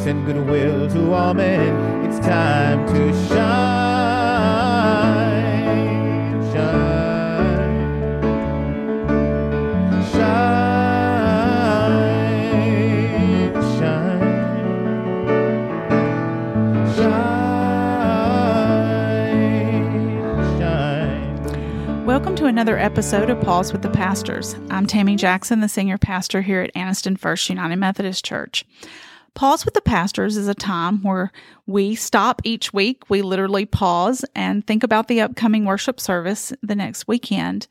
peace and goodwill to all men. It's time to shine, shine, shine, shine, shine, shine. Welcome to another episode of Pause with the Pastors. I'm Tammy Jackson, the senior pastor here at Anniston First United Methodist Church. Pause with the Pastors is a time where we stop each week. We literally pause and think about the upcoming worship service the next weekend.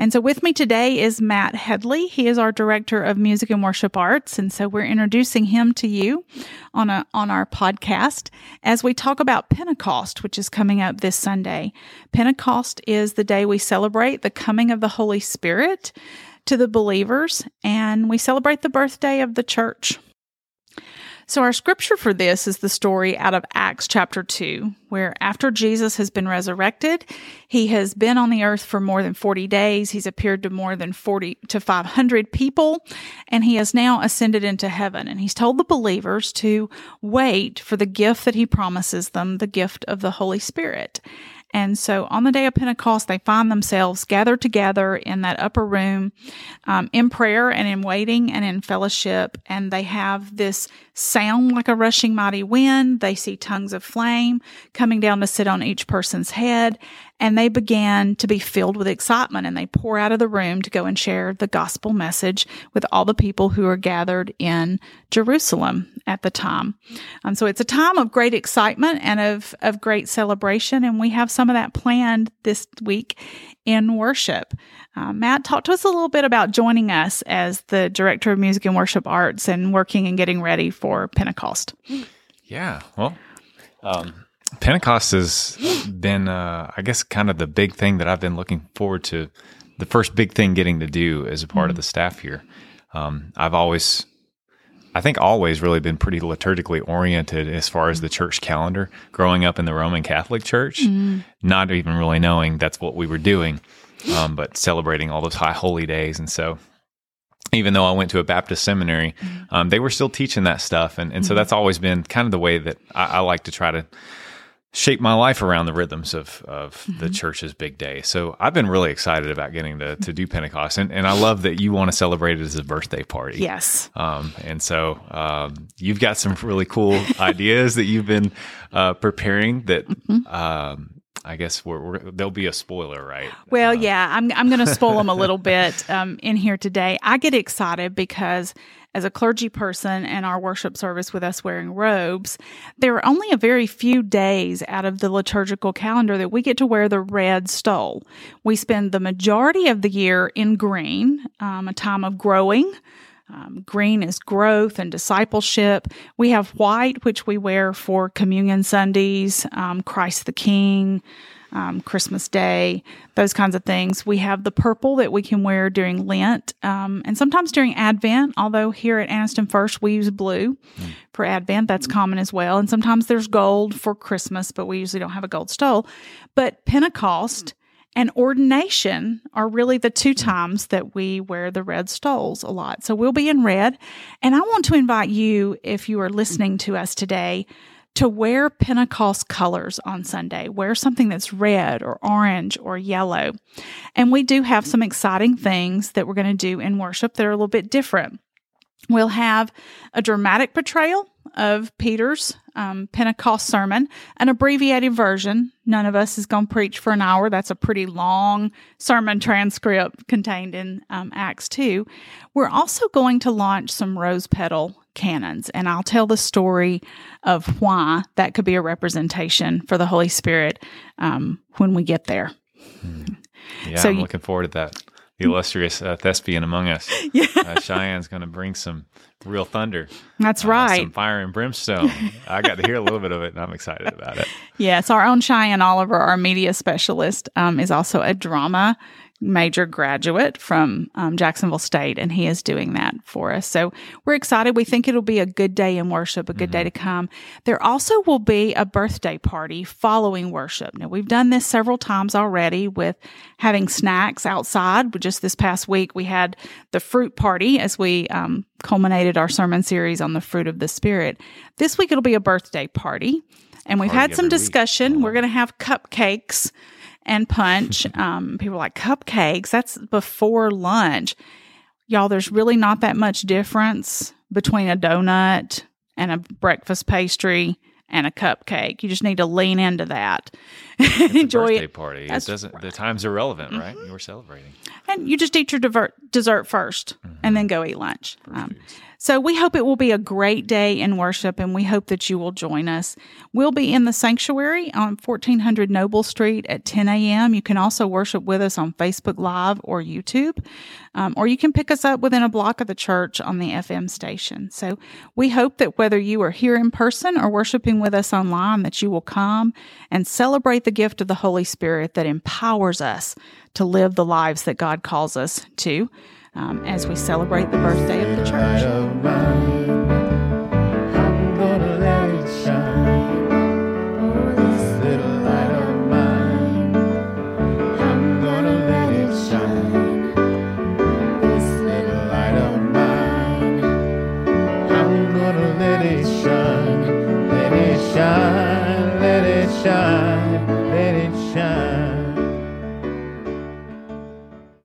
And so with me today is Matt Headley. He is our director of music and worship arts. And so we're introducing him to you on a, on our podcast as we talk about Pentecost, which is coming up this Sunday. Pentecost is the day we celebrate the coming of the Holy Spirit to the believers and we celebrate the birthday of the church. So, our scripture for this is the story out of Acts chapter 2, where after Jesus has been resurrected, he has been on the earth for more than 40 days. He's appeared to more than 40 to 500 people, and he has now ascended into heaven. And he's told the believers to wait for the gift that he promises them, the gift of the Holy Spirit. And so on the day of Pentecost, they find themselves gathered together in that upper room um, in prayer and in waiting and in fellowship. And they have this sound like a rushing mighty wind. They see tongues of flame coming down to sit on each person's head. And they began to be filled with excitement and they pour out of the room to go and share the gospel message with all the people who are gathered in Jerusalem at the time. Um, so it's a time of great excitement and of, of great celebration. And we have some of that planned this week in worship. Uh, Matt, talk to us a little bit about joining us as the director of music and worship arts and working and getting ready for Pentecost. Yeah. Well, um, Pentecost has been, uh, I guess, kind of the big thing that I've been looking forward to. The first big thing getting to do as a part of the staff here. Um, I've always, I think, always really been pretty liturgically oriented as far as the church calendar. Growing up in the Roman Catholic Church, not even really knowing that's what we were doing, um, but celebrating all those high holy days. And so, even though I went to a Baptist seminary, um, they were still teaching that stuff, and and so that's always been kind of the way that I, I like to try to shape my life around the rhythms of of the church's big day. So I've been really excited about getting to to do Pentecost, and and I love that you want to celebrate it as a birthday party. Yes. Um, and so um, you've got some really cool ideas that you've been uh, preparing. That um, I guess we're, we're, there'll be a spoiler, right? Well, yeah, I'm I'm going to spoil them a little bit um, in here today. I get excited because as a clergy person and our worship service with us wearing robes, there are only a very few days out of the liturgical calendar that we get to wear the red stole. We spend the majority of the year in green, um, a time of growing. Um, green is growth and discipleship. We have white, which we wear for communion Sundays, um, Christ the King, um, Christmas Day, those kinds of things. We have the purple that we can wear during Lent um, and sometimes during Advent, although here at Anniston First we use blue for Advent. That's common as well. And sometimes there's gold for Christmas, but we usually don't have a gold stole. But Pentecost and ordination are really the two times that we wear the red stoles a lot. So we'll be in red. And I want to invite you, if you are listening to us today, to wear Pentecost colors on Sunday. Wear something that's red or orange or yellow. And we do have some exciting things that we're going to do in worship that are a little bit different. We'll have a dramatic portrayal of Peter's um, Pentecost sermon, an abbreviated version. None of us is going to preach for an hour. That's a pretty long sermon transcript contained in um, Acts 2. We're also going to launch some rose petal cannons, and I'll tell the story of why that could be a representation for the Holy Spirit um, when we get there. Yeah, So I'm you- looking forward to that. The illustrious uh, thespian among us. Yeah. Uh, Cheyenne's going to bring some real thunder. That's uh, right. Some fire and brimstone. I got to hear a little bit of it, and I'm excited about it. Yes, our own Cheyenne Oliver, our media specialist, um, is also a drama major graduate from um, Jacksonville State, and he is doing that for us. So we're excited. We think it'll be a good day in worship, a good day to come. There also will be a birthday party following worship. Now, we've done this several times already with having snacks outside. Just this past week, we had the fruit party as we um, culminated our sermon series on the fruit of the Spirit. This week it'll be a birthday party. And we've Party had some every week. discussion. We're going to have cupcakes and punch. um, people are like, cupcakes? That's before lunch. Y'all, there's really not that much difference between a donut and a breakfast pastry and a cupcake. You just need to lean into that. Enjoy birthday it. party. It That's Mm-hmm. doesn't. The time's irrelevant, right? You're celebrating. And you just eat your divert, dessert 1st Mm-hmm. and then go eat lunch. Um, so we hope it will be a great day in worship and we hope that you will join us. We'll be in the sanctuary on 1400 Noble Street at 10 a.m. You can also worship with us on Facebook Live or YouTube, um, or you can pick us up within a block of the church on the FM station. So we hope that whether you are here in person or worshiping with us online, that you will come and celebrate the gift of the Holy Spirit that empowers us to live the lives that God calls us to um, as we celebrate the birthday of the church.